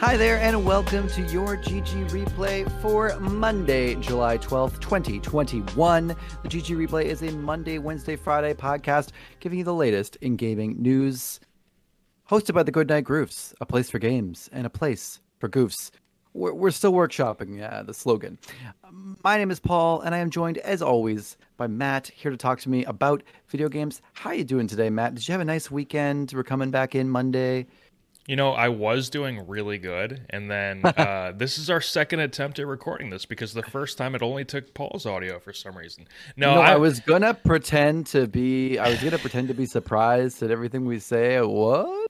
Hi there, and welcome to your GG replay for Monday, July 12th, 2021. The GG replay is a Monday, Wednesday, Friday podcast giving you the latest in gaming news. Hosted by the Goodnight Grooves, a place for games and a place for goofs. We're, we're still workshopping uh, the slogan. My name is Paul, and I am joined, as always, by Matt here to talk to me about video games. How you doing today, Matt? Did you have a nice weekend? We're coming back in Monday. You know, I was doing really good, and then uh, this is our second attempt at recording this because the first time it only took Paul's audio for some reason. No, No, I, I, was gonna pretend to be. I was gonna pretend to be surprised at everything we say. What?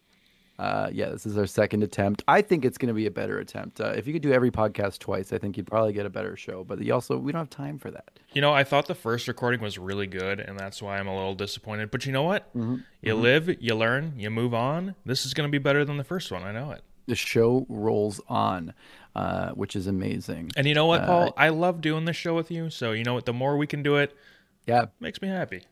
Uh, yeah, this is our second attempt. I think it's gonna be a better attempt. Uh, if you could do every podcast twice, I think you'd probably get a better show. But you also, we don't have time for that. you know, I thought the first recording was really good, and that's why I'm a little disappointed. But you know what? Mm-hmm. You live, you learn, you move on. This is going to be better than the first one. I know it. The show rolls on, uh, which is amazing. And you know what, Paul? I love doing this show with you. So you know what? The more we can do it, Yeah, makes me happy.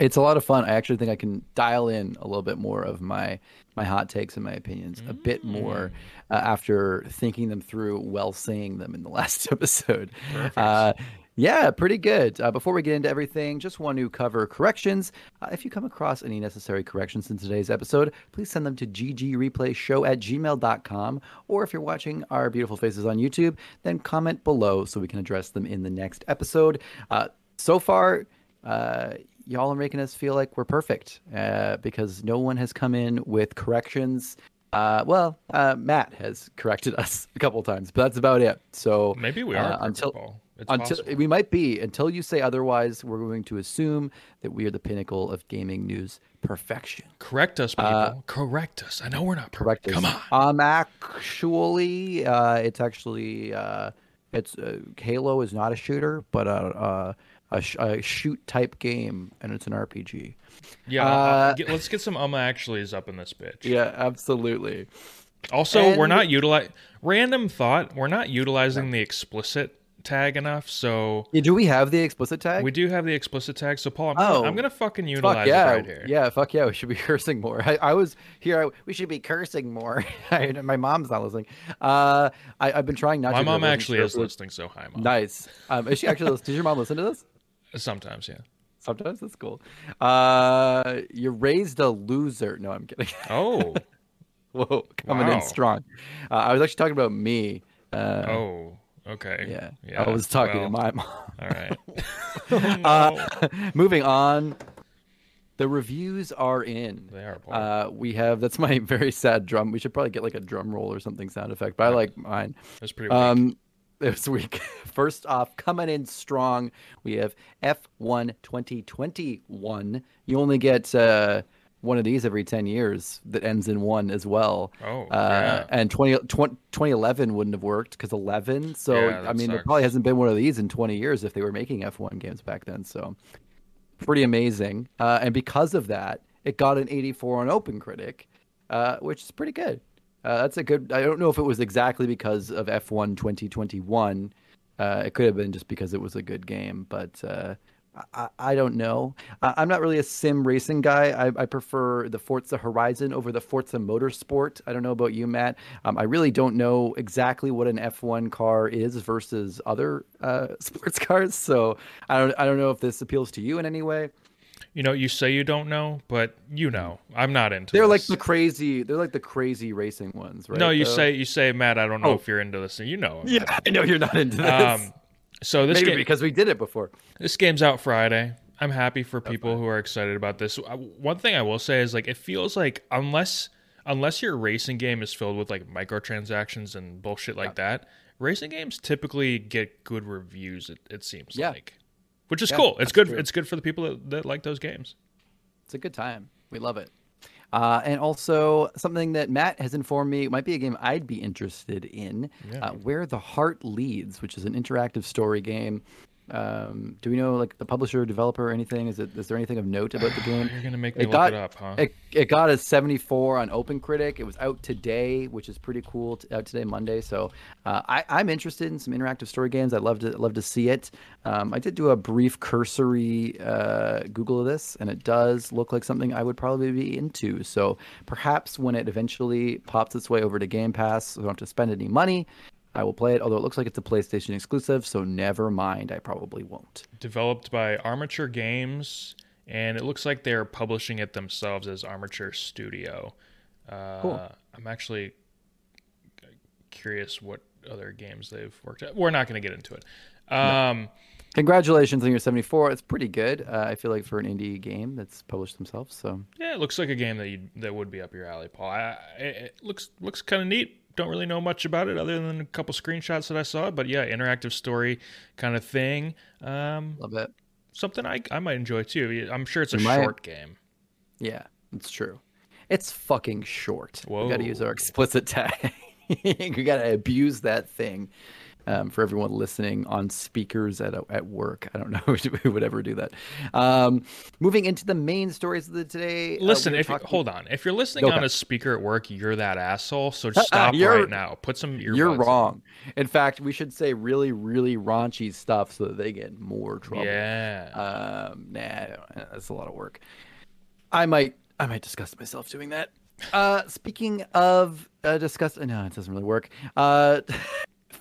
It's a lot of fun. I actually think I can dial in a little bit more of my my hot takes and my opinions a bit more uh, after thinking them through while saying them in the last episode. Uh, yeah, pretty good. Uh, before we get into everything, just want to cover corrections. Uh, if you come across any necessary corrections in today's episode, please send them to ggreplayshow at gmail.com. Or if you're watching our beautiful faces on YouTube, then comment below so we can address them in the next episode. Uh, so far, uh, y'all are making us feel like we're perfect uh, because no one has come in with corrections. Uh, well, uh, Matt has corrected us a couple times, but that's about it. So Maybe we are uh, until It's until possible. we might be until you say otherwise. We're going to assume that we are the pinnacle of gaming news perfection. Correct us, people. Correct us. I know we're not perfect. Uh, Correct. Come us. on. Um, actually, uh, it's actually uh, it's uh, Halo is not a shooter, but a a, a, sh- a shoot type game, and it's an RPG. Yeah, Uh, get, let's get some um actuallys up in this bitch. Yeah, absolutely. Also, we're not utilize random thought. We're not utilizing the explicit tag enough, so Yeah, do we have the explicit tag? we do have the explicit tag. So Paul, I'm, Oh. gonna, I'm gonna fucking utilize Fuck yeah, it right here. yeah, fuck yeah. We should be cursing more. I, I was here. I, we should be cursing more. I, my mom's not listening. Uh, I, I've been trying not My to. I mom actually sure is listening, so hi, mom. Nice. Um, is she actually? Does your mom listen to this? Sometimes, yeah. Sometimes it's cool. Uh, you raised a loser. No, I'm kidding. Oh, Whoa, coming Wow. in strong. Uh, I was actually talking about me. Uh, oh, okay. yeah. yeah. I was talking well, to my mom. All right. Oh, no. Uh, moving on. The reviews are in. they are. Uh, we have that's my very sad drum. We should probably get like a drum roll or something sound effect, but I like mine. That's pretty. Um, this week, first off, coming in strong, we have F1 2021. You only get uh, one of these every 10 years that ends in one as well. Oh, uh, yeah. And 20, 20 2011 wouldn't have worked because 11. So, Yeah, I mean, there probably hasn't been one of these in 20 years if they were making F1 games back then. So, pretty amazing. Uh, and because of that, it got an 84 on OpenCritic, uh, which is pretty good. Uh, that's a good. I don't know if it was exactly because of F1 2021. Uh, it could have been just because it was a good game, but uh, I, I don't know. I, I'm not really a sim racing guy. I, I prefer the Forza Horizon over the Forza Motorsport. I don't know about you, Matt. Um, I really don't know exactly what an F1 car is versus other uh, sports cars. So I don't. I don't know if this appeals to you in any way. You know, you say you don't know, but you know. I'm not into. They're like the crazy. They're like the crazy racing ones, right? No, you though? say you say Matt. I don't know Oh. if you're into this, and you know. I'm Yeah, I know you're not into this. Um, so this Maybe game, because we did it before. This game's out Friday. I'm happy for people who are excited about this. Uh, One thing I will say is like it feels like unless unless your racing game is filled with like microtransactions and bullshit like that, racing games typically get good reviews. It, it seems Yeah. like, which is Yeah, cool. It's good. true. It's good for the people that, that like those games. It's a good time. We love it. Uh, and also something that Matt has informed me might be a game I'd be interested in. Yeah. Uh, Where the Heart Leads, which is an interactive story game. Um, do we know like the publisher, developer, or anything? Is it is there anything of note about the game? You're gonna make me It look got- it up, huh? It, it got a 74 on OpenCritic. It was out today, which is pretty cool. t- Out today, Monday. So uh, I, I'm interested in some interactive story games. I'd love to love to see it. Um, I did do a brief cursory uh, Google of this, and it does look like something I would probably be into. So perhaps when it eventually pops its way over to Game Pass, so I don't have to spend any money. I will play it, although it looks like it's a PlayStation exclusive, so never mind. I probably won't. Developed by Armature Games, and it looks like they're publishing it themselves as Armature Studio. Uh, Cool. I'm actually curious what other games they've worked at. We're not going to get into it. Um, Congratulations on your 74. It's pretty good. Uh, I feel like for an indie game that's published themselves. So Yeah, it looks like a game that you that would be up your alley, Paul. I, it, it looks looks kind of neat. Don't really know much about it other than a couple screenshots that I saw, but yeah, interactive story kind of thing. Um, love it. something I I might enjoy too. I'm sure it's a might. short game. Yeah, it's true. It's fucking short. We got to use our explicit tag. we got to abuse that thing. Um, for everyone listening on speakers at at work, I don't know who would ever do that. Um, moving into the main stories of the today. uh, Listen, were if talking- hold on, if you're listening Okay. on a speaker at work, you're that asshole. So just stop right now. Put some you're wrong. In fact, we should say really, really raunchy stuff so that they get more trouble. Yeah. Um, nah, that's a lot of work. I might, I might disgust myself doing that. Uh, speaking of uh, disgust, no, it doesn't really work. Uh,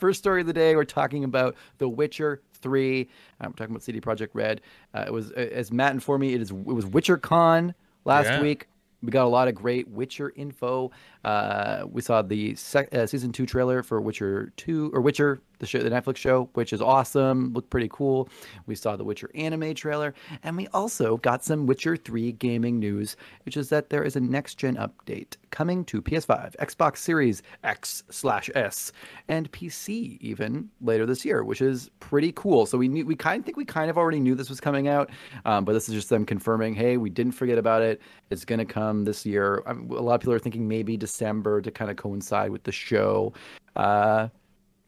first story of the day, we're talking about The Witcher Three. I'm talking about CD Projekt Red. Uh, it was, as Matt informed me, it is it was Witcher WitcherCon last Yeah. week. We got a lot of great Witcher info. Uh, we saw the sec- uh, season two trailer for Witcher two or Witcher, the show, the Netflix show, which is awesome. Looked pretty cool. We saw the Witcher anime trailer, and we also got some Witcher three gaming news, which is that there is a next gen update coming to PS5, Xbox Series X slash S, and PC even later this year, which is pretty cool. So we knew we kind of think we kind of already knew this was coming out, um, but this is just them confirming, hey, we didn't forget about it. It's gonna come this year. I mean, a lot of people are thinking maybe December to kind of coincide with the show. Uh,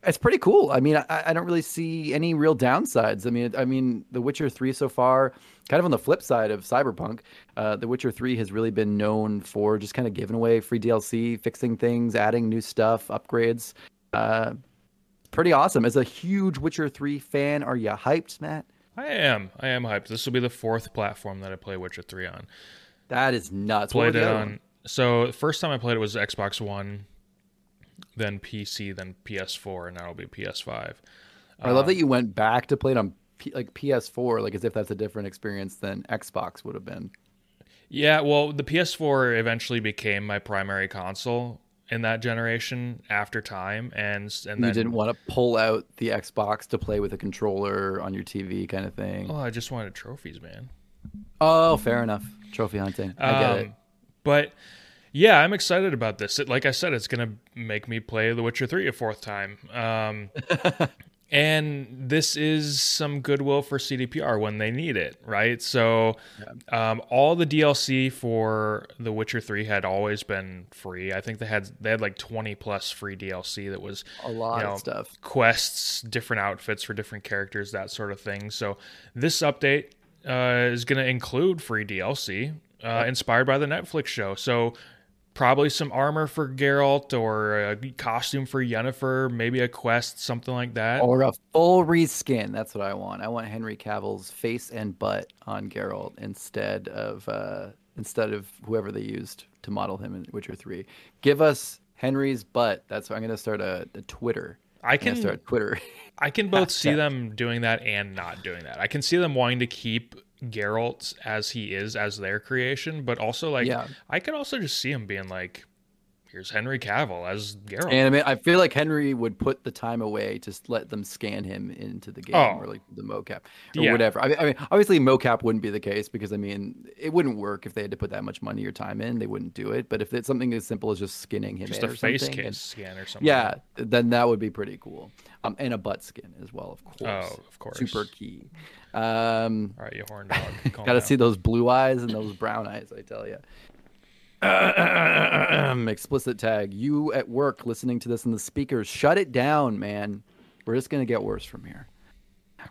it's pretty cool. I mean, I, I don't really see any real downsides. I mean, I mean, The Witcher Three so far, kind of on the flip side of Cyberpunk, uh, The Witcher Three has really been known for just kind of giving away free DLC, fixing things, adding new stuff, upgrades. Uh, pretty awesome. As a huge Witcher Three fan, are you hyped, Matt? I am. I am hyped. This will be the fourth platform that I play Witcher 3 on. That is nuts. Played it on. ones? So the first time I played it was Xbox One, then PC, then PS4, and now it'll be PS5. I love that you went back to play it on P- like PS4, like as if that's a different experience than Xbox would have been. Yeah, well, the PS4 eventually became my primary console in that generation after time, and and you didn't want to pull out the Xbox to play with a controller on your TV, kind of thing. Oh, I just wanted trophies, man. Oh, fair enough. Trophy hunting. I get it. Um, But yeah, I'm excited about this. It, like I said, it's gonna make me play The Witcher Three a fourth time. Um, and this is some goodwill for CDPR when they need it, right? So, um, all the DLC for The Witcher Three had always been free. I think they had they had like 20 plus free DLC that was A lot you know, of stuff. quests, different outfits for different characters, that sort of thing. So this update uh, is going to include free DLC uh, inspired by the Netflix show. So probably some armor for Geralt or a costume for Yennefer, maybe a quest, something like that. Or a full reskin. That's what I want. I want Henry Cavill's face and butt on Geralt instead of uh, instead of whoever they used to model him in Witcher Three. Give us Henry's butt. That's what I'm gonna start a, a Twitter. I can start Twitter. I can both see them doing that and not doing that. I can see them wanting to keep Geralt as he is as their creation, but also like Yeah. I could also just see him being like, "Here's Henry Cavill as Geralt." And I mean, I feel like Henry would put the time away to let them scan him into the game Oh. or like the mocap or Yeah. whatever. I mean, I mean, obviously mocap wouldn't be the case because I mean, it wouldn't work if they had to put that much money or time in. They wouldn't do it. But if it's something as simple as just skinning him just in a face and- scan or something. yeah, then that would be pretty cool. Um, and a butt skin as well, of course. Oh, of course. Super key. Um, All right, you horn dog. Got to see those blue eyes and those brown eyes, I tell you. Explicit tag. You at work listening to this in the speakers, shut it down, man. We're just going to get worse from here.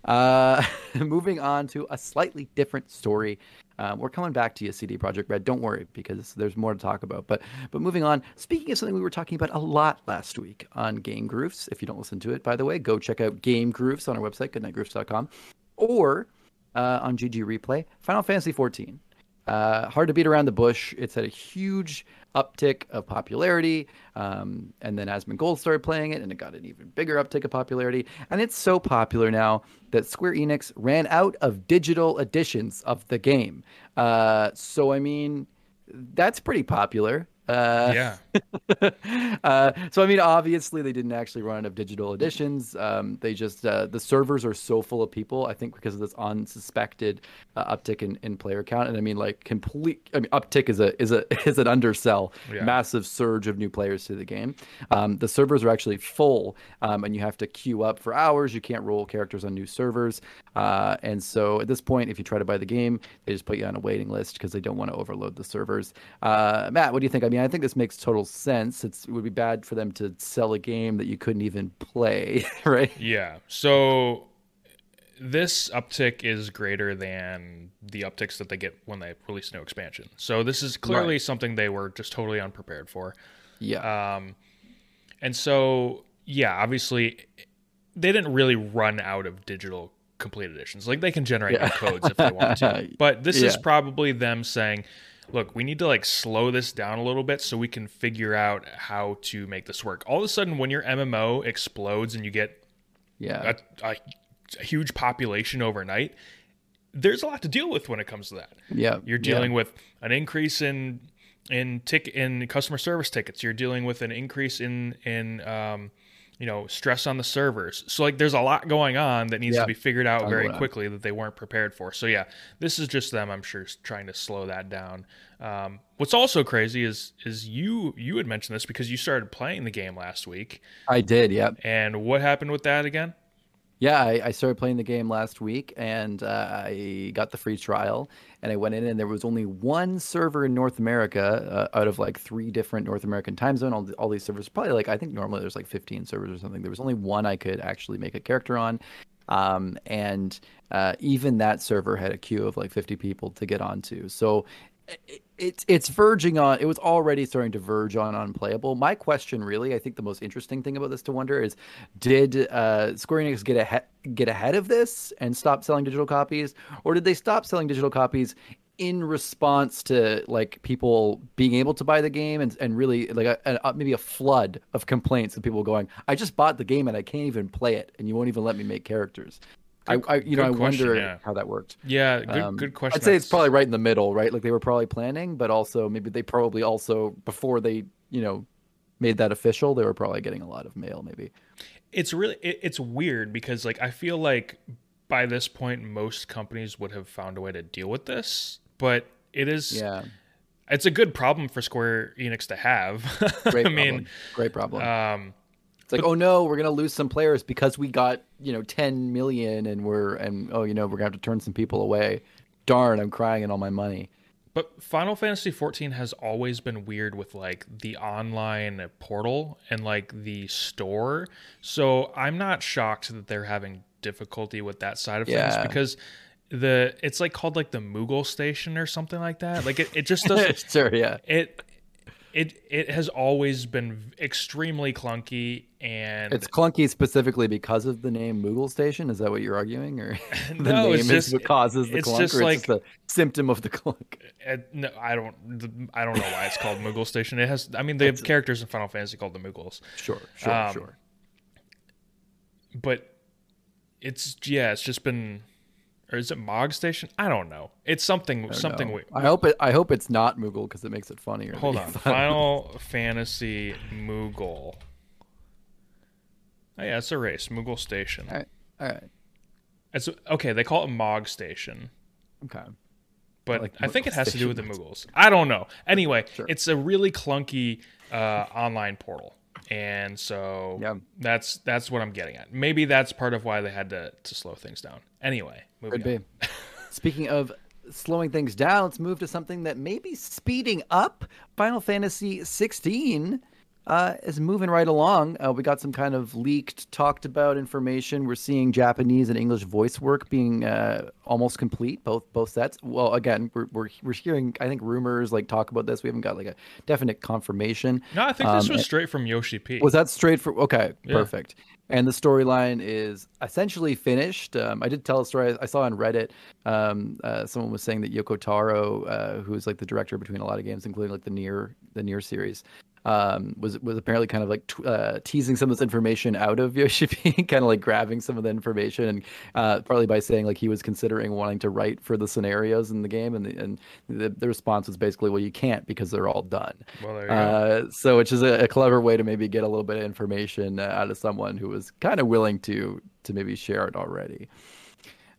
Uh, moving on to a slightly different story. Um, we're coming back to you, CD Projekt Red. Don't worry, because there's more to talk about. But but moving on. Speaking of something we were talking about a lot last week on Game Grooves. If you don't listen to it, by the way, go check out Game Grooves on our website, goodnightgrooves.com, or uh, on GG Replay. Final Fantasy 14. Uh, hard to beat around the bush. It's had a huge uptick of popularity. Um, and then Asmongold started playing it, and it got an even bigger uptick of popularity. And it's so popular now that Square Enix ran out of digital editions of the game. Uh, so, I mean, that's pretty popular. Uh, yeah. uh, so I mean, obviously they didn't actually run out of digital editions. Um, they just uh, the servers are so full of people. I think because of this unsuspected uh, uptick in, in player count, and I mean like complete. I mean, uptick is a is a is an undersell. Yeah. Massive surge of new players to the game. Um, the servers are actually full, um, and you have to queue up for hours. You can't roll characters on new servers, uh, and so at this point, if you try to buy the game, they just put you on a waiting list because they don't want to overload the servers. Uh, Matt, what do you think? I mean, I think this makes total sense. It's, it would be bad for them to sell a game that you couldn't even play, right? Yeah. So this uptick is greater than the upticks that they get when they release new expansion. So this is clearly right. something they were just totally unprepared for. Yeah. Um, and so yeah, obviously they didn't really run out of digital complete editions. Like they can generate yeah. codes if they want to. But this yeah. is probably them saying, look, we need to like slow this down a little bit so we can figure out how to make this work. All of a sudden, when your MMO explodes and you get yeah a, a, a huge population overnight, there's a lot to deal with when it comes to that. Yeah, you're dealing yeah. with an increase in in tick in customer service tickets. You're dealing with an increase in in um, you know stress on the servers. So like there's a lot going on that needs yeah. to be figured out very quickly that they weren't prepared for. So yeah this is just them i'm sure trying to slow that down. Um, what's also crazy is is you you had mentioned this because you started playing the game last week. I did yep. And what happened with that again yeah, I, I, started playing the game last week, and uh, I got the free trial. And I went in, and there was only one server in North America uh, out of like three different North American time zone. All, all these servers, probably like I think normally there's like 15 servers or something. There was only one I could actually make a character on, um, and uh, even that server had a queue of like 50 people to get onto. So it's it's verging on it was already starting to verge on unplayable. My question really i think the most interesting thing about this to wonder is did uh, square enix get ahead get ahead of this and stop selling digital copies? Or did they stop selling digital copies in response to like people being able to buy the game and, and really like a, a, maybe a flood of complaints of people going i just bought the game and i can't even play it and you won't even let me make characters I, I, you know, I question, wonder yeah. how that worked. Yeah, good, um, good question. I'd say it's probably right in the middle, right? Like they were probably planning, but also maybe they probably also before they, you know, made that official, they were probably getting a lot of mail. Maybe it's really it, it's weird because like I feel like by this point most companies would have found a way to deal with this, but it is yeah. It's a good problem for Square Enix to have. Great I problem. mean, great problem. Um, it's like, but, oh no, we're gonna lose some players because we got you know 10 million, and we're and oh you know we're gonna have to turn some people away. Darn, I'm crying in all my money. But Final Fantasy 14 has always been weird with like the online portal and like the store. So I'm not shocked that they're having difficulty with that side of yeah. things because the it's like called like the Moogle station or something like that. Like it, it just doesn't sure, yeah. It it it has always been extremely clunky and it's clunky specifically because of the name Moogle Station. Is that what you're arguing, or the no, name just, is what causes the clunk, just or like, it's just a symptom of the clunk? It, no, I don't. I don't know why it's called Moogle Station. It has. I mean, they have characters in Final Fantasy called the Moogles. Sure, sure, um, sure. But it's yeah, it's just been or is it Mog Station? I don't know. It's something something. We, I hope it. I hope it's not Moogle because it makes it funnier. Hold on, Final Fantasy Moogle. Oh yeah, it's a race. Moogle Station. All right. All right. It's okay. They call it Mog Station. Okay. But I, like I think it has to do with the Moogles. I don't know. Anyway, sure. it's a really clunky uh, online portal and so yeah. that's that's what I'm getting at. Maybe that's part of why they had to to slow things down. Anyway, moving Could on. be. Speaking of slowing things down, let's move to something that may be speeding up. Final Fantasy 16 uh, is moving right along. Uh, we got some kind of leaked, talked about information. We're seeing Japanese and English voice work being uh, almost complete, both both sets. Well, again, we're, we're we're hearing, I think, rumors like talk about this. We haven't got like a definite confirmation. No, I think this um, was straight from Yoshi P. Was that straight from? Okay, yeah. perfect. And the storyline is essentially finished. Um, I did tell a story I saw on Reddit. Um, uh, someone was saying that Yoko Taro, uh, who's like the director between a lot of games, including like the NieR the NieR series, um, was was apparently kind of like t- uh, teasing some of this information out of Yoshi kind of like grabbing some of the information, and uh, partly by saying like he was considering wanting to write for the scenarios in the game, and the, and the, the response was basically, well, you can't because they're all done. Well, uh, so, which is a, a, clever way to maybe get a little bit of information uh, out of someone who was kind of willing to to maybe share it already.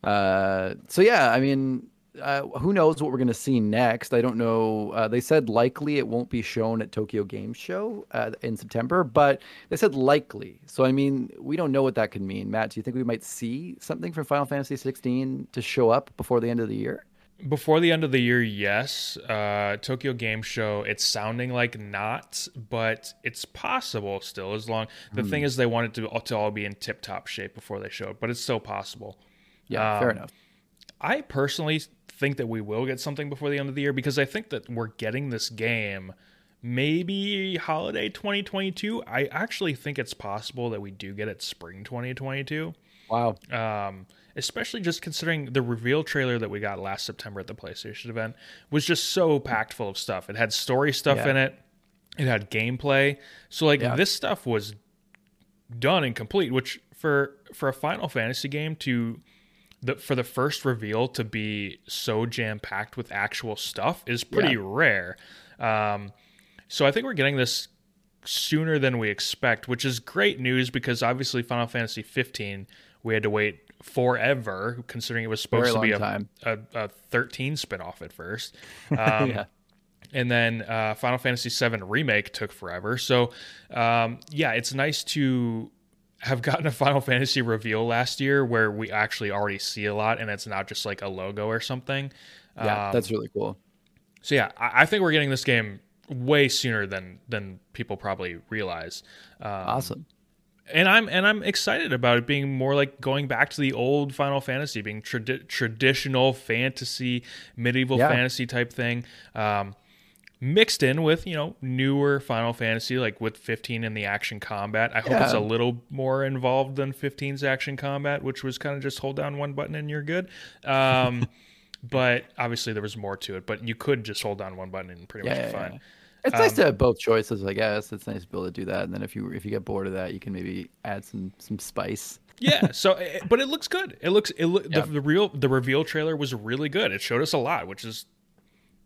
Uh, so yeah, I mean, uh, who knows what we're going to see next? I don't know. Uh, they said likely it won't be shown at Tokyo Game Show uh, in September, but they said likely. So I mean, we don't know what that could mean. Matt, do you think we might see something from Final Fantasy 16 to show up before the end of the year? Before the end of the year, yes. Uh, Tokyo Game Show, it's sounding like not, but it's possible still. As long the thing hmm. is, they want it to, to all be in tip top shape before they show it, but it's still possible. Yeah, um, fair enough. I personally think that we will get something before the end of the year because I think that we're getting this game maybe holiday 2022. I actually think it's possible that we do get it spring 2022. Wow. Um, especially just considering the reveal trailer that we got last September at the PlayStation event was just so packed full of stuff. It had story stuff yeah. in it. It had gameplay. So like yeah. this stuff was done and complete, which for for a Final Fantasy game to the, for the first reveal to be so jam packed with actual stuff is pretty yeah. rare. Um, so I think we're getting this sooner than we expect, which is great news because obviously Final Fantasy 15 we had to wait forever, considering it was supposed to be a, a, a, 13 spinoff at first. Um, yeah. And then uh, Final Fantasy VII Remake took forever. So, um, yeah, it's nice to have gotten a Final Fantasy reveal last year where we actually already see a lot and it's not just like a logo or something. Yeah, um, that's really cool. So yeah, I, I, think we're getting this game way sooner than than people probably realize. Um, awesome. And I'm and I'm excited about it being more like going back to the old Final Fantasy, being tradi- traditional fantasy, medieval yeah. fantasy type thing. Um, mixed in with you know newer Final Fantasy, like with 15 in the action combat. I hope yeah. it's a little more involved than 15's action combat, which was kind of just hold down one button and you're good. Um, but obviously there was more to it. But you could just hold down one button and pretty yeah, much yeah, fine. It's um, nice to have both choices, I guess. It's nice to be able to do that, and then if you if you get bored of that, you can maybe add some some spice. yeah. So, eh, but it looks good. It looks it look, the, the real the reveal trailer was really good. It showed us a lot, which is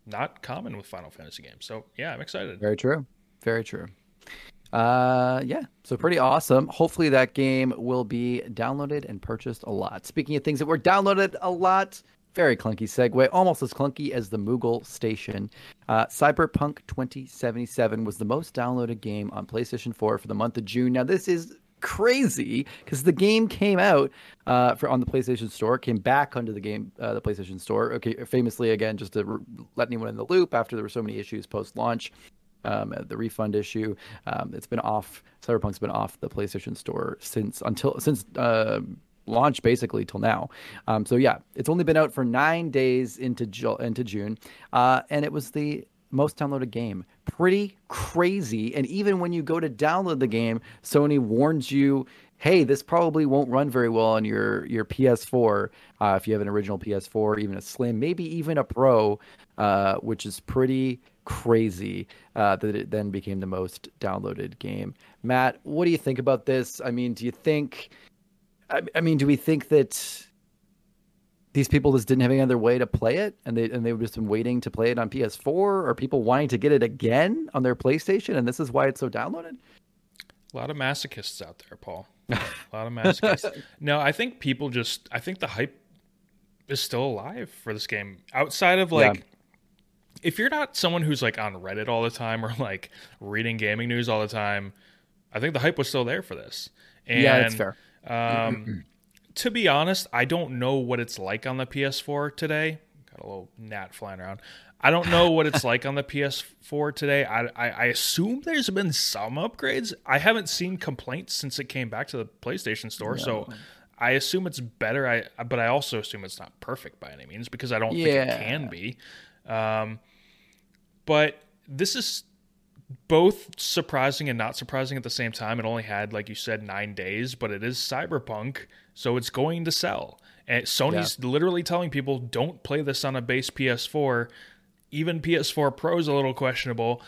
not common with Final Fantasy games. So yeah, I'm excited. Very true. Very true. Uh, yeah, so pretty awesome. Hopefully that game will be downloaded and purchased a lot. Speaking of things that were downloaded a lot, very clunky segue, almost as clunky as the Moogle Station. Uh, Cyberpunk 2077 was the most downloaded game on PlayStation 4 for the month of June. Now, this is crazy because the game came out uh, for on the PlayStation Store, came back onto the game uh, the PlayStation Store. Okay, famously again, just to re- let anyone in the loop after there were so many issues post launch. Um, the refund issue, um, it's been off. Cyberpunk's been off the PlayStation Store since until since uh, launch basically till now. Um, so yeah, it's only been out for nine days into Ju- into June, uh, and it was the most downloaded game. Pretty crazy. And even when you go to download the game, Sony warns you, hey, this probably won't run very well on your your PS4 uh, if you have an original PS4, even a Slim, maybe even a Pro, uh, which is pretty crazy uh, that it then became the most downloaded game. Matt, what do you think about this? I mean, do you think? I, I mean, do we think that? These people just didn't have any other way to play it and they and they were just been waiting to play it on PS4 or people wanting to get it again on their PlayStation and this is why it's so downloaded? A lot of masochists out there, Paul. A lot of masochists. no, I think people just I think the hype is still alive for this game. Outside of like yeah. if you're not someone who's like on Reddit all the time or like reading gaming news all the time, I think the hype was still there for this. And, yeah, that's fair. Um, to be honest, I don't know what it's like on the PS4 today. got a little gnat flying around. I don't know what it's like on the PS4 today. I, I, I assume there's been some upgrades. I haven't seen complaints since it came back to the PlayStation Store, no. so I assume it's better. I but I also assume it's not perfect by any means because I don't yeah. think it can be. Um, but this is both surprising and not surprising at the same time. It only had, like you said, nine days, but it is Cyberpunk, so it's going to sell. And Sony's yeah. literally telling people don't play this on a base PS4. Even PS4 Pro is a little questionable.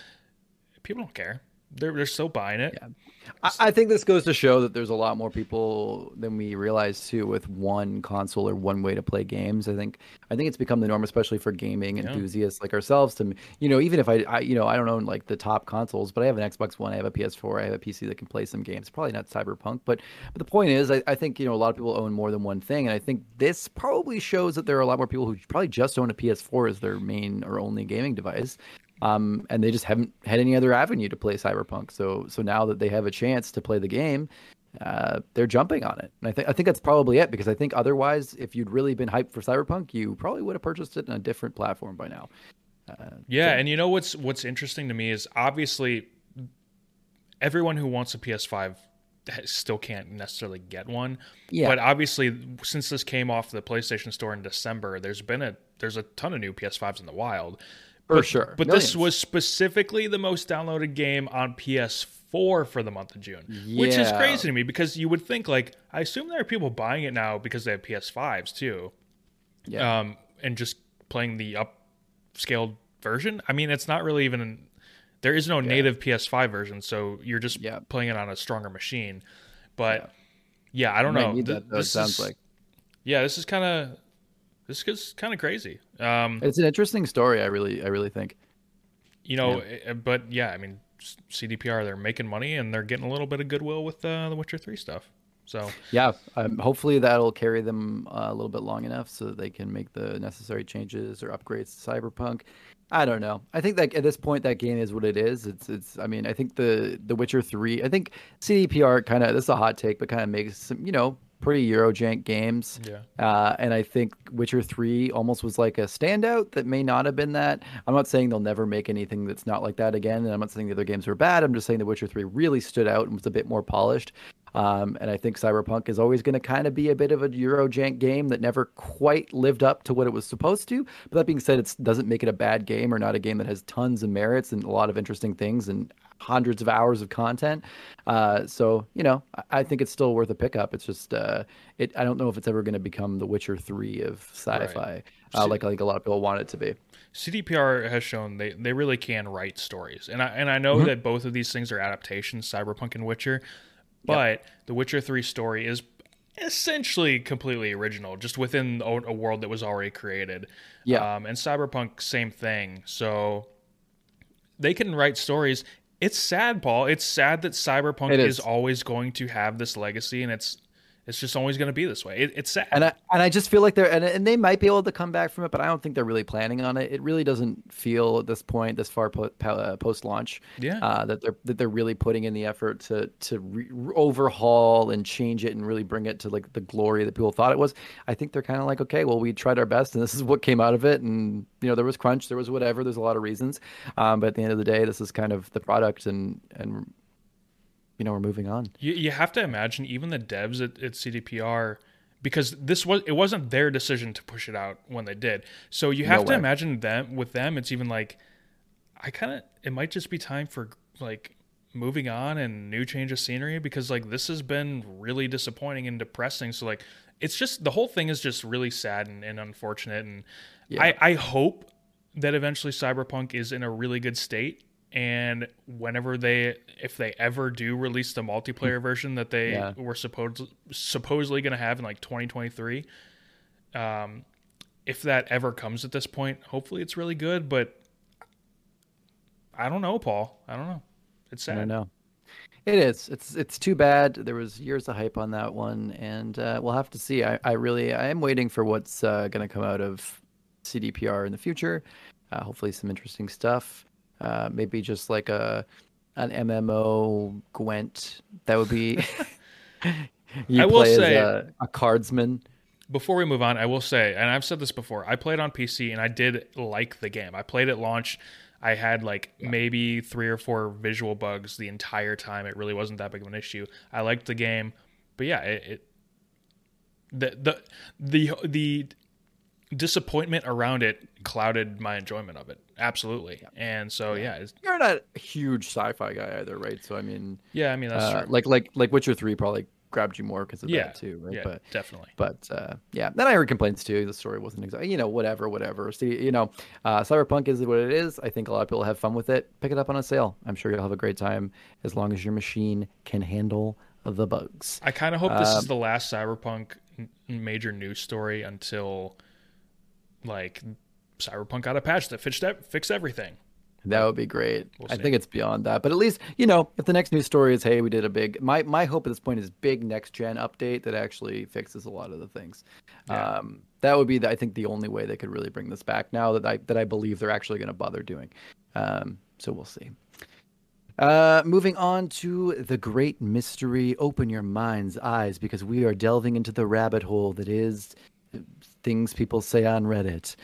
People don't care. They're they're still buying it. Yeah. I, think this goes to show that there's a lot more people than we realize too with one console or one way to play games. I think I think it's become the norm, especially for gaming yeah. enthusiasts like ourselves. To you know, even if I, I you know I don't own like the top consoles, but I have an Xbox One, I have a PS4, I have a PC that can play some games. Probably not Cyberpunk, but but the point is, I, I think you know a lot of people own more than one thing, and I think this probably shows that there are a lot more people who probably just own a PS4 as their main or only gaming device um, and they just haven't had any other avenue to play Cyberpunk. So so now that they have a chance to play the game, uh, they're jumping on it. And I think I think that's probably it because I think otherwise, if you'd really been hyped for Cyberpunk, you probably would have purchased it on a different platform by now. Uh, yeah, so. and you know what's what's interesting to me is obviously everyone who wants a PS5 still can't necessarily get one. Yeah. But obviously, since this came off the PlayStation Store in December, there's been a there's a ton of new PS5s in the wild. For but, sure. But Millions. this was specifically the most downloaded game on PS4 for the month of June, yeah. which is crazy to me because you would think like I assume there are people buying it now because they have PS5s too. Yeah. Um, and just playing the upscaled version. I mean, it's not really even there is no yeah. native PS5 version, so you're just yeah. playing it on a stronger machine. But yeah, I don't know. That, this sounds is, like yeah, this is kind of this is kind of crazy. Um, it's an interesting story. I really, I really think. You know, yeah. Eh, but yeah, I mean, CDPR they're making money and they're getting a little bit of goodwill with uh, the Witcher Three stuff. So yeah, um, hopefully that'll carry them uh, a little bit long enough so that they can make the necessary changes or upgrades to Cyberpunk. I don't know. I think that at this point that game is what it is. It's it's. I mean, I think the the Witcher Three. I think CDPR kind of this is a hot take, but kind of makes some you know pretty Eurojank games. Yeah. Uh, and I think Witcher 3 almost was like a standout that may not have been that. I'm not saying they'll never make anything that's not like that again. And I'm not saying the other games were bad. I'm just saying The Witcher 3 really stood out and was a bit more polished. Um, and I think Cyberpunk is always going to kind of be a bit of a Eurojank game that never quite lived up to what it was supposed to. But that being said, it doesn't make it a bad game or not a game that has tons of merits and a lot of interesting things and hundreds of hours of content. Uh, so you know, I, think it's still worth a pickup. It's just uh, it. I don't know if it's ever going to become The Witcher Three of sci-fi, right. uh, like I think a lot of people want it to be. CDPR has shown they, they really can write stories, and I and I know mm-hmm. that both of these things are adaptations, Cyberpunk and Witcher, but yep. The Witcher Three story is essentially completely original, just within a world that was already created. Yeah, um, and Cyberpunk same thing. So they can write stories it's sad, Paul. It's sad that Cyberpunk is. is. always going to have this legacy, and it's it's just always going to be this way. It, it's sad. And I and I just feel like they're and, and they might be able to come back from it, but I don't think they're really planning on it. It really doesn't feel at this point, this far po- uh, post launch, yeah, uh, that they're that they're really putting in the effort to to re- overhaul and change it and really bring it to like the glory that people thought it was. I think they're kind of like, okay, well, we tried our best, and this is what came out of it. And you know, there was crunch, there was whatever. There's a lot of reasons, um, but at the end of the day, this is kind of the product, and and you know we're moving on. You, you have to imagine even the devs at, at CDPR because this was it wasn't their decision to push it out when they did. So you have no to way. imagine them with them. It's even like I kind of it might just be time for like moving on and new change of scenery because like this has been really disappointing and depressing. So like it's just the whole thing is just really sad and, and unfortunate. And yeah. I I hope that eventually Cyberpunk is in a really good state and whenever they if they ever do release the multiplayer hmm. version that they yeah. were supposed supposedly going to have in like 2023 um if that ever comes at this point hopefully it's really good but i don't know paul. I don't know. It's sad. i know. It is. It's it's too bad. There was years of hype on that one and uh, we'll have to see. I, I really i am waiting for what's uh, going to come out of cdpr in the future. Uh, hopefully some interesting stuff uh, maybe just like a an MMO Gwent. That would be. you I will say a, a, cardsman. before we move on, I will say, and I've said this before, I played on PC and I did like the game. I played at launch. I had like yeah. maybe three or four visual bugs the entire time. It really wasn't that big of an issue. I liked the game, but yeah, it, it the the the the disappointment around it clouded my enjoyment of it. Absolutely. Yeah. And so yeah, yeah you're not a huge sci-fi guy either, right? So I mean, yeah, I mean that's uh, like like like Witcher three probably grabbed you more because of yeah. that too, right? Yeah, but definitely. But uh, yeah, then I heard complaints too. The story wasn't exactly, you know, whatever, whatever. See, you know, uh, Cyberpunk is what it is. I think a lot of people have fun with it. Pick it up on a sale. I'm sure you'll have a great time as long as your machine can handle the bugs. I kind of hope this is um, the last Cyberpunk major news story until like Cyberpunk got a patch that fixed that fixed everything. That would be great. We'll I think it's beyond that, but at least you know if the next news story is, hey, we did a big. My my hope at this point is big next gen update that actually fixes a lot of the things. Yeah. Um, that would be, the, I think, the only way they could really bring this back. Now that I that I believe they're actually going to bother doing. Um, so we'll see. Uh, moving on to the great mystery. Open your mind's eyes because we are delving into the rabbit hole that is things people say on Reddit.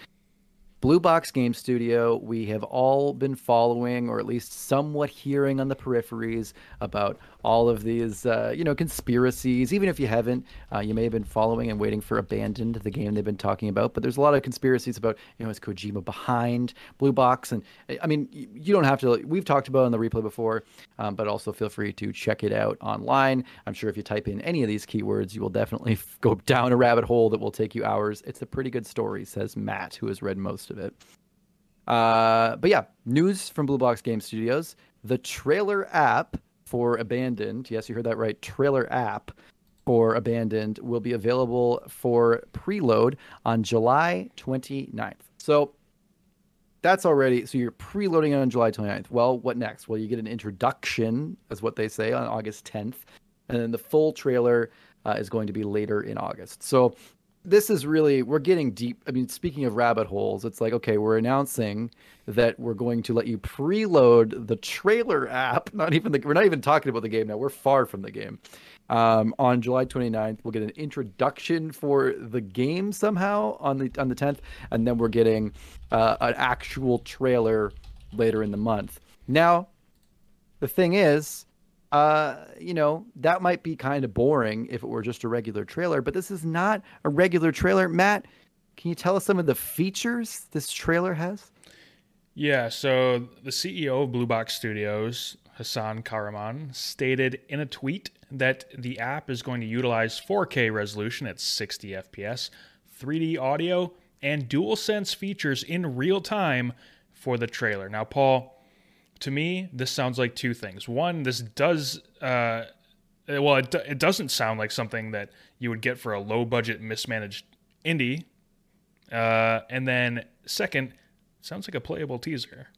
Blue Box Game Studio, we have all been following, or at least somewhat hearing on the peripheries about all of these, uh, you know, conspiracies. Even if you haven't, uh, you may have been following and waiting for Abandoned, the game they've been talking about. But there's a lot of conspiracies about, you know, is Kojima behind Blue Box? And I mean, you don't have to. We've talked about it on the replay before, um, but also feel free to check it out online. I'm sure if you type in any of these keywords, you will definitely go down a rabbit hole that will take you hours. It's a pretty good story, says Matt, who has read most of it. Uh, but yeah, news from Blue Box Game Studios. The trailer app for Abandoned, yes, you heard that right, trailer app for Abandoned will be available for preload on July 29th. So that's already so you're preloading on July 29th. Well, what next? Well, you get an introduction, as what they say, on August 10th, and then the full trailer uh, is going to be later in August. So this is really we're getting deep. I mean, speaking of rabbit holes, it's like okay, we're announcing that we're going to let you preload the trailer app. Not even the we're not even talking about the game now. We're far from the game. Um, on July 29th, we'll get an introduction for the game somehow on the on the 10th, and then we're getting uh, an actual trailer later in the month. Now, the thing is, uh, you know, that might be kind of boring if it were just a regular trailer, but this is not a regular trailer. Matt, can you tell us some of the features this trailer has? Yeah, so the CEO of Blue Box Studios, Hasan Kahraman, stated in a tweet that the app is going to utilize 4K resolution at 60 FPS, 3D audio, and DualSense features in real time for the trailer. Now, Paul, to me, this sounds like two things. One, this does, uh, well, it, it doesn't sound like something that you would get for a low budget, mismanaged indie. Uh, and then, second, sounds like a playable teaser.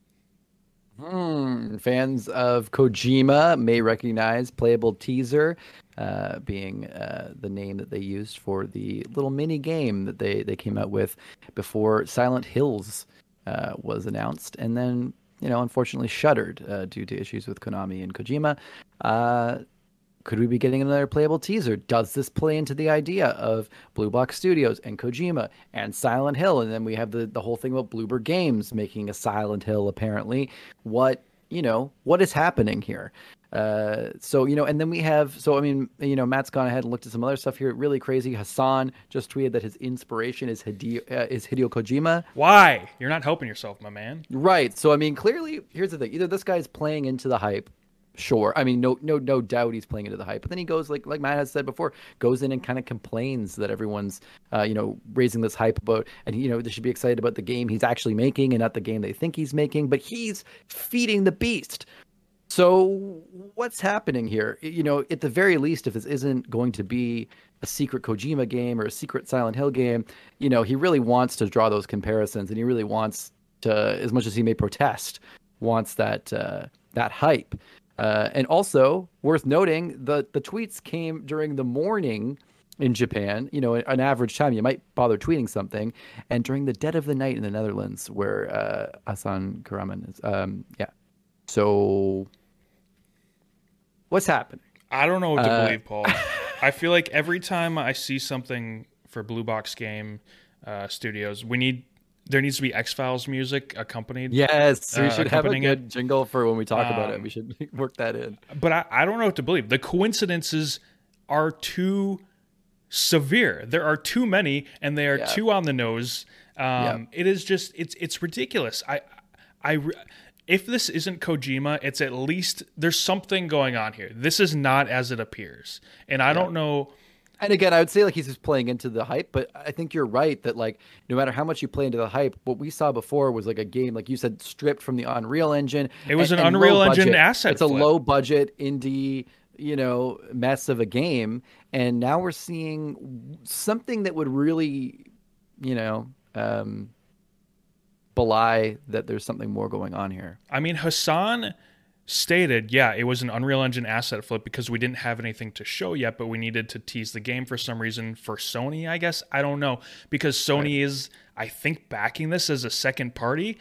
Hmm. Fans of Kojima may recognize playable teaser, uh, being uh, the name that they used for the little mini game that they, they came out with before Silent Hills uh, was announced, and then you know, unfortunately shuttered uh, due to issues with Konami and Kojima. Uh, could we be getting another playable teaser? Does this play into the idea of Blue Box Studios and Kojima and Silent Hill? And then we have the, the whole thing about Bloober Games making a Silent Hill, apparently. What, you know, what is happening here? Uh, so you know, and then we have so I mean, you know, Matt's gone ahead and looked at some other stuff here. Really crazy. Hasan just tweeted that his inspiration is Hideo, uh, is Hideo Kojima. Why? You're not helping yourself, my man. Right. So I mean, clearly, here's the thing: either this guy's playing into the hype. Sure. I mean, no, no, no doubt he's playing into the hype. But then he goes, like, like Matt has said before, goes in and kind of complains that everyone's, uh, you know, raising this hype about, and you know, they should be excited about the game he's actually making and not the game they think he's making. But he's feeding the beast. So what's happening here? You know, at the very least, if this isn't going to be a secret Kojima game or a secret Silent Hill game, you know, he really wants to draw those comparisons, and he really wants to, as much as he may protest, wants that uh, that hype. Uh, and also worth noting, the the tweets came during the morning in Japan. You know, an average time you might bother tweeting something, and during the dead of the night in the Netherlands, where uh, Hasan Kahraman is. Um, yeah. So What's happening? I don't know what to uh, believe, Paul. I feel like every time I see something for Blue Box Game uh, Studios. We need there needs to be X Files music accompanied. Yes, we uh, should have a accompanying good jingle for when we talk about it. Um, We should work that in. But I, I don't know what to believe. The coincidences are too severe. There are too many, and they are Yeah. too on the nose. Um, It is just it's it's ridiculous. I I re- if this isn't Kojima, it's at least there's something going on here. This is not as it appears, and I don't know. And again, I would say like he's just playing into the hype, but I think you're right that like no matter how much you play into the hype, what we saw before was like a game, like you said, stripped from the Unreal Engine. It was and- an and Unreal Engine budget. asset It's a low budget indie, you know, mess of a game, and now we're seeing something that would really, you know, um, belie that there's something more going on here. I mean, Hasan stated, yeah, it was an Unreal Engine asset flip because we didn't have anything to show yet, but we needed to tease the game for some reason for Sony, I guess. I don't know. Because Sony is, I think, backing this as a second party.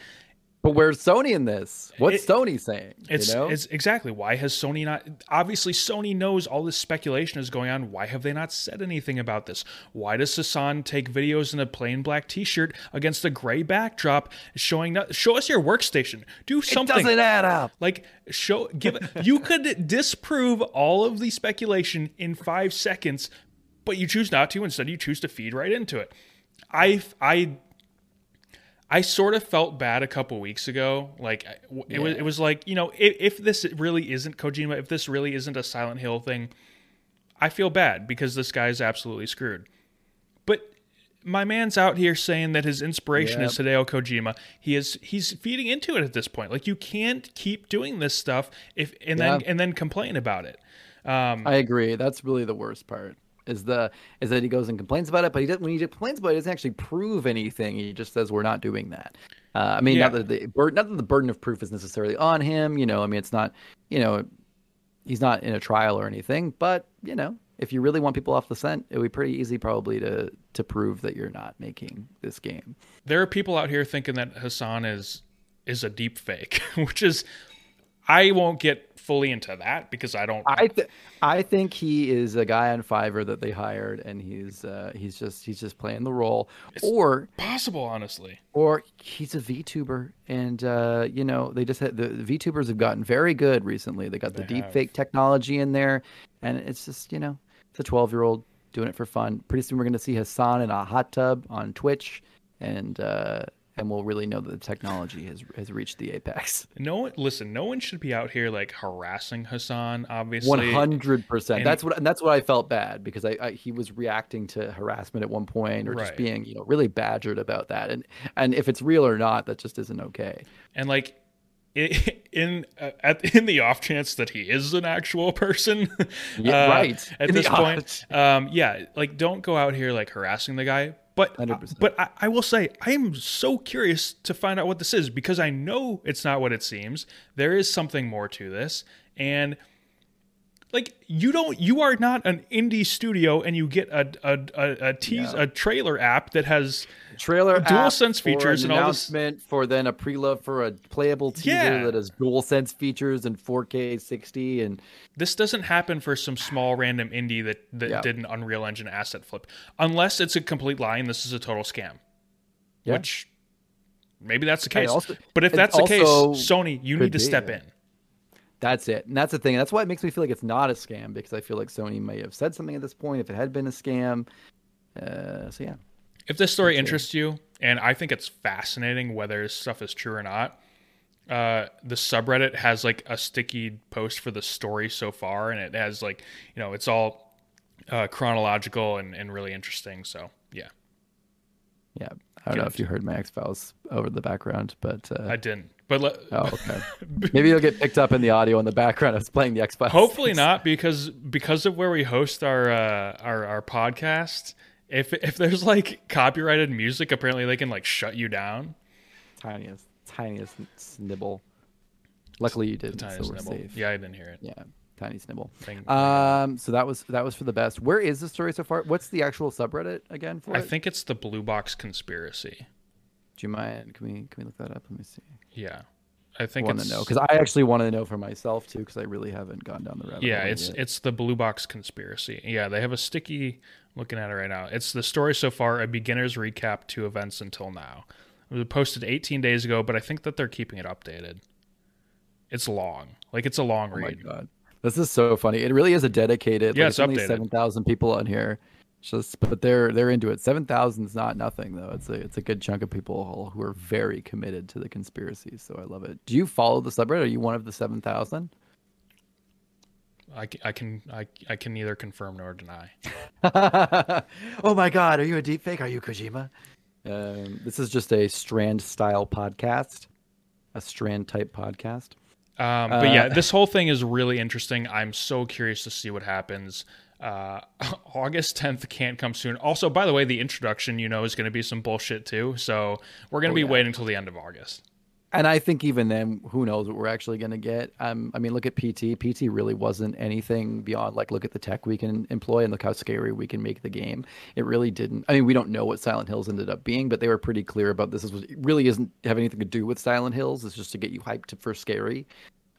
But where's Sony in this? What's It- Sony saying? It's, you know? it's exactly why has Sony not obviously Sony knows all this speculation is going on. Why have they not said anything about this? Why does Hasan take videos in a plain black t-shirt against a gray backdrop showing show us your workstation. Do something. it doesn't add up. Like show give you could disprove all of the speculation in 5 seconds, but you choose not to instead you choose to feed right into it. I I I sort of felt bad a couple weeks ago. Like it was, it was like you know, if, if this really isn't Kojima, if this really isn't a Silent Hill thing, I feel bad because this guy's absolutely screwed. But my man's out here saying that his inspiration is Hideo Kojima. He is he's feeding into it at this point. Like you can't keep doing this stuff if and then and then complain about it. Um, I agree. That's really the worst part. Is the is that he goes and complains about it, but he doesn't. When he complains about it, he doesn't actually prove anything. He just says we're not doing that. Uh, I mean, not that the burden, not that the burden of proof is necessarily on him. You know, I mean, it's not. You know, he's not in a trial or anything. But you know, if you really want people off the scent, it would be pretty easy probably to to prove that you're not making this game. there are people out here thinking that Hasan is is a deep fake, which is I won't get fully into that because I don't I th- I think he is a guy on Fiverr that they hired, and he's uh, he's just he's just playing the role, or possible honestly. or he's a VTuber, and uh, you know they just had the, the VTubers have gotten very good recently. They got the They deep fake technology in there, and it's just you know it's a twelve year old doing it for fun. Pretty soon we're going to see Hasan in a hot tub on Twitch, and uh, and we'll really know that the technology has has reached the apex. No one listen, no one should be out here like harassing Hasan, obviously. One hundred percent. That's what and that's what I felt bad because I, I he was reacting to harassment at one point or just being you know really badgered about that, and and if it's real or not, that just isn't okay. And like in uh, at in the off chance that he is an actual person, Yeah, uh, right. At In this point, um, yeah, like don't go out here like harassing the guy. But 100%. but I, I will say I am so curious to find out what this is because I know it's not what it seems. There is something more to this, and like you don't you are not an indie studio and you get a a a, a tease Yeah. a trailer app that has Trailer DualSense features an and all this- announcement for then a preload for a playable teaser Yeah. that has DualSense features and 4K 60 and this doesn't happen for some small random indie that, that Yeah. did an Unreal Engine asset flip. Unless it's a complete lie and this is a total scam. Which maybe that's the case. also- but if that's the case, Sony, you need to be, step in. That's it. And that's the thing. That's why it makes me feel like it's not a scam because I feel like Sony may have said something at this point if it had been a scam. Uh, so yeah. If this story interests you, and I think it's fascinating whether this stuff is true or not, uh, the subreddit has like a sticky post for the story so far, and it has like, you know, it's all uh, chronological and, and really interesting. So, yeah, Yeah. I don't know if you heard my X Files over the background, but uh, I didn't. But le- oh, okay. Maybe you'll get picked up in the audio in the background. Was playing the X Files. Hopefully not, because because of where we host our uh, our our podcast. If if there's like copyrighted music, apparently they can like shut you down. Tiniest, tiniest snibble. Luckily you didn't, Tiny so we're snibble. safe. Yeah, I didn't hear it. Yeah, tiny snibble. Thank- Um, so that was that was for the best. Where is the story so far? What's the actual subreddit again for I it? think it's the Blue Box conspiracy. Do you mind? Can we can we look that up? Let me see. Yeah. I think want to know because I actually want to know for myself too because I really haven't gone down the rabbit yeah, it's yet. it's the blue box conspiracy. Yeah, they have a sticky. Looking at it right now, it's the story so far. A beginner's recap to events until now. It was posted 18 days ago, but I think that they're keeping it updated. It's long, like it's a long oh my read. god, this is so funny. It really is a dedicated. Yeah, like, it's only updated. seven thousand people on here. Just, but they're they're into it. Seven thousand is not nothing though. It's a it's a good chunk of people who are very committed to the conspiracy. So I love it. Do you follow the subreddit? Are you one of the seven thousand? I, I can I, I can neither confirm nor deny. oh my god, are you a deepfake? Are you Kojima? Um, this is just a Strand style podcast, a Strand type podcast. Um, but yeah, Uh, this whole thing is really interesting. I'm so curious to see what happens. Uh, August 10th can't come soon. Also, by the way, the introduction, you know, is going to be some bullshit too. So we're going to Oh, be yeah. waiting until the end of August. And I think even then, who knows what we're actually going to get. Um, I mean, look at PT. PT really wasn't anything beyond like look at the tech we can employ and look how scary we can make the game. It really didn't. I mean, we don't know what Silent Hills ended up being, but they were pretty clear about this. Is it really isn't have anything to do with Silent Hills. It's just to get you hyped for scary.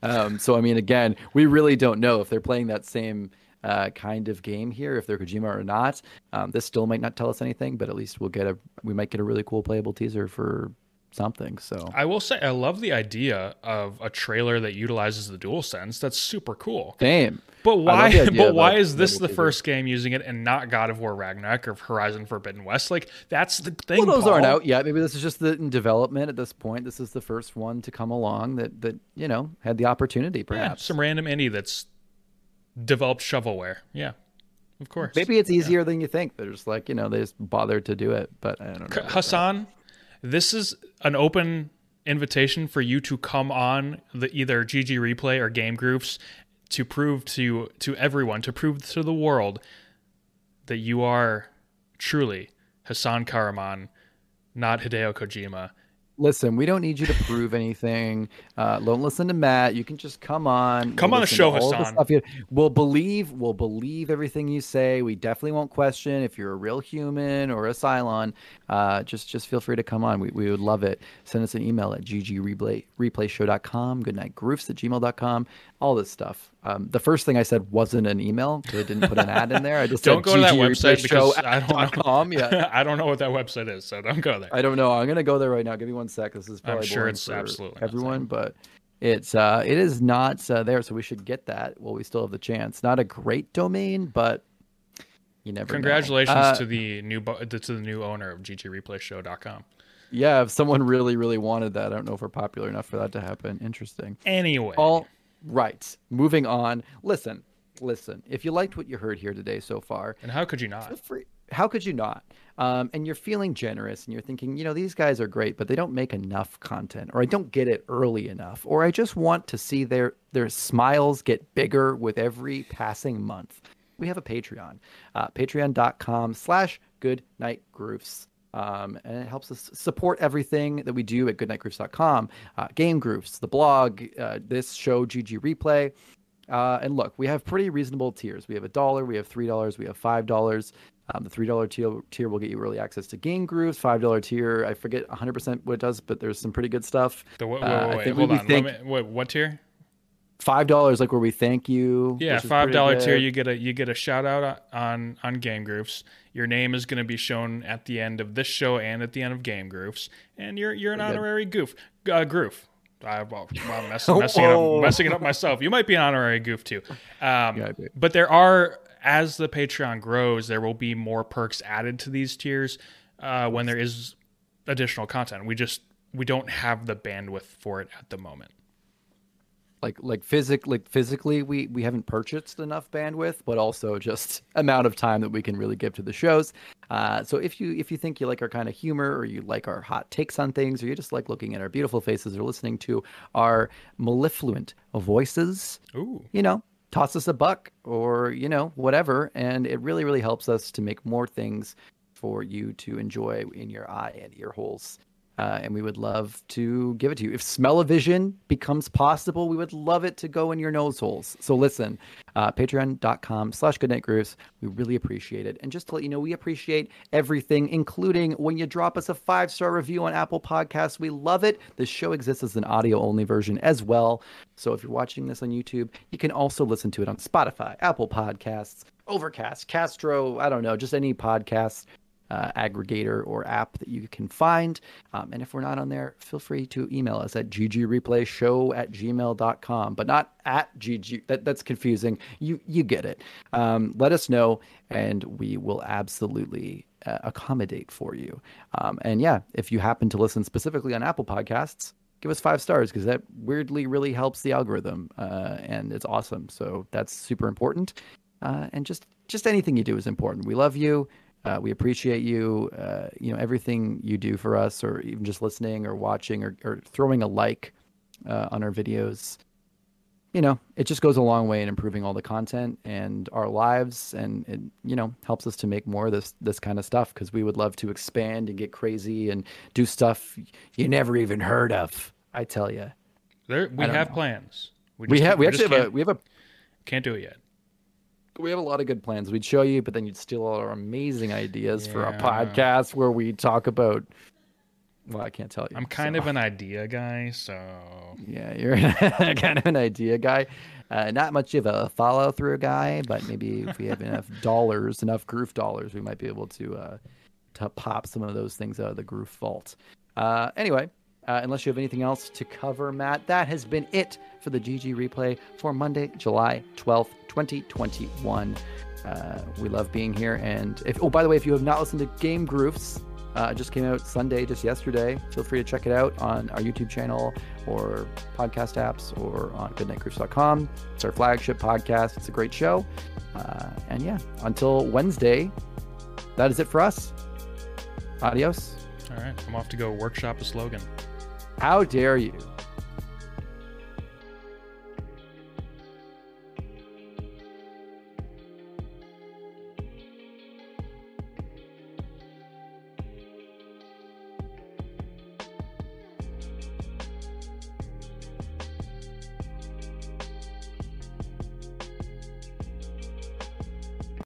Um, so I mean, again, we really don't know if they're playing that same uh, kind of game here, if they're Kojima or not. Um, this still might not tell us anything, but at least we'll get a we might get a really cool playable teaser for something. So I will say, I love the idea of a trailer that utilizes the DualSense. That's super cool. same. But why? But why is this the first game using it and not God of War Ragnarok or Horizon Forbidden West? Like that's the thing. Well, those aren't out yet. Maybe this is just the, in development at this point. This is the first one to come along that that you know had the opportunity, Yeah, perhaps. some random indie that's developed shovelware. Yeah, of course. Maybe it's easier than you think. They're just like you know they just bothered to do it, but I don't know. K- about that. Hasan, this is an open invitation for you to come on the either GG Replay or Game Groofs to prove to to everyone, to prove to the world that you are truly Hasan Kahraman, not Hideo Kojima. Listen, we don't need you to prove anything. Uh, don't listen to Matt. You can just come on. Come on the show, all the stuff you- We'll believe. We'll believe everything you say. We definitely won't question if you're a real human or a Cylon. Uh, just just feel free to come on. We, we would love it. Send us an email at ggreplay replayshow.com. Goodnightgroofs at gmail.com. All this stuff. Um, the first thing I said wasn't an email because I didn't put an ad in there. I just Don't said go to that website because I don't know. com. Yeah. I don't know what that website is, so don't go there. I don't know. I'm gonna go there right now. Give me one sec. This is probably sure it's for absolutely everyone, but it's uh it is not uh, there, so we should get that. Well, we still have the chance. Not a great domain, but you never. know. Congratulations Uh, to the new bo- to the new owner of GGReplayShow.com. Yeah, if someone really, really wanted that, I don't know if we're popular enough for that to happen. Interesting. Anyway, All right, moving on. Listen, listen. If you liked what you heard here today so far, and how could you not? How could you not? Um, and you're feeling generous and you're thinking, you know, these guys are great, but they don't make enough content, or I don't get it early enough, or I just want to see their their smiles get bigger with every passing month. We have a Patreon, uh, patreon.com slash good night grooves. Um, and it helps us support everything that we do at goodnightgrooves.com, uh, game groofs, the blog, uh, this show, GG Replay. Uh, and look, we have pretty reasonable tiers. We have a dollar, we have three dollars, we have five dollars. Um, the three dollar tier, tier will get you early access to game groofs. Five dollar tier, I forget 100 percent what it does, but there's some pretty good stuff. The, wait, Uh, wait, I wait, wait, think hold on. think- wait, what tier? Five dollars, like where we thank you. Yeah, five dollar tier. You get a you get a shout out on on Game Groofs. Your name is going to be shown at the end of this show and at the end of Game Groofs, and you're you're an honorary goof uh, goof. I, well, I'm messing, messing, it up, messing it up myself. You might be an honorary goof too. Um, Yeah, but there are, as the Patreon grows, there will be more perks added to these tiers uh, when there is additional content. We just we don't have the bandwidth for it at the moment. Like like physic like physically we we haven't purchased enough bandwidth but also just amount of time that we can really give to the shows. Uh, so if you if you think you like our kind of humor or you like our hot takes on things or you just like looking at our beautiful faces or listening to our mellifluent voices Ooh, you know toss us a buck or you know whatever. And it really really helps us to make more things for you to enjoy in your eye and ear holes uh, and we would love to give it to you. If smell-o-vision becomes possible, we would love it to go in your nose holes. So listen, uh, patreon.com slash goodnightgrooves. We really appreciate it. And just to let you know, we appreciate everything, including when you drop us a five-star review on Apple Podcasts. We love it. The show exists as an audio-only version as well. So if you're watching this on YouTube, you can also listen to it on Spotify, Apple Podcasts, Overcast, Castro, I don't know, just any podcast uh, aggregator or app that you can find. Um, and if we're not on there, feel free to email us at ggreplayshow at gmail.com, but not at gg. That, that's confusing. You, you get it. Um, let us know, and we will absolutely uh, accommodate for you. Um, and yeah, if you happen to listen specifically on Apple Podcasts, give us five stars because that weirdly really helps the algorithm uh, and it's awesome. So that's super important. Uh, and just just anything you do is important. We love you. Uh, we appreciate you. Uh, you know everything you do for us, or even just listening or watching or, or throwing a like uh, on our videos. You know, it just goes a long way in improving all the content and our lives, and it you know helps us to make more of this this kind of stuff because we would love to expand and get crazy and do stuff you never even heard of. I tell you, there we have know. plans. We, we have we, actually have a we have a can't do it yet we have a lot of good plans. We'd show you, but then you'd steal all our amazing ideas yeah. for a podcast where we talk about. Well, I can't tell you. I'm kind so. of an idea guy, so yeah, you're kind of an idea guy. Uh, not much of a follow through guy, but maybe if we have enough dollars, enough groove dollars, we might be able to uh, to pop some of those things out of the groove vault. Uh, anyway, uh, unless you have anything else to cover, Matt, that has been it for the GG replay for Monday, July 12th, 2021. Uh, we love being here. And if, oh, by the way, if you have not listened to Game Groofs, uh, just came out Sunday, just yesterday. Feel free to check it out on our YouTube channel or podcast apps or on goodnightgrooves.com. It's our flagship podcast. It's a great show. Uh, and yeah, until Wednesday, that is it for us. Adios. All right. I'm off to go workshop a slogan. How dare you?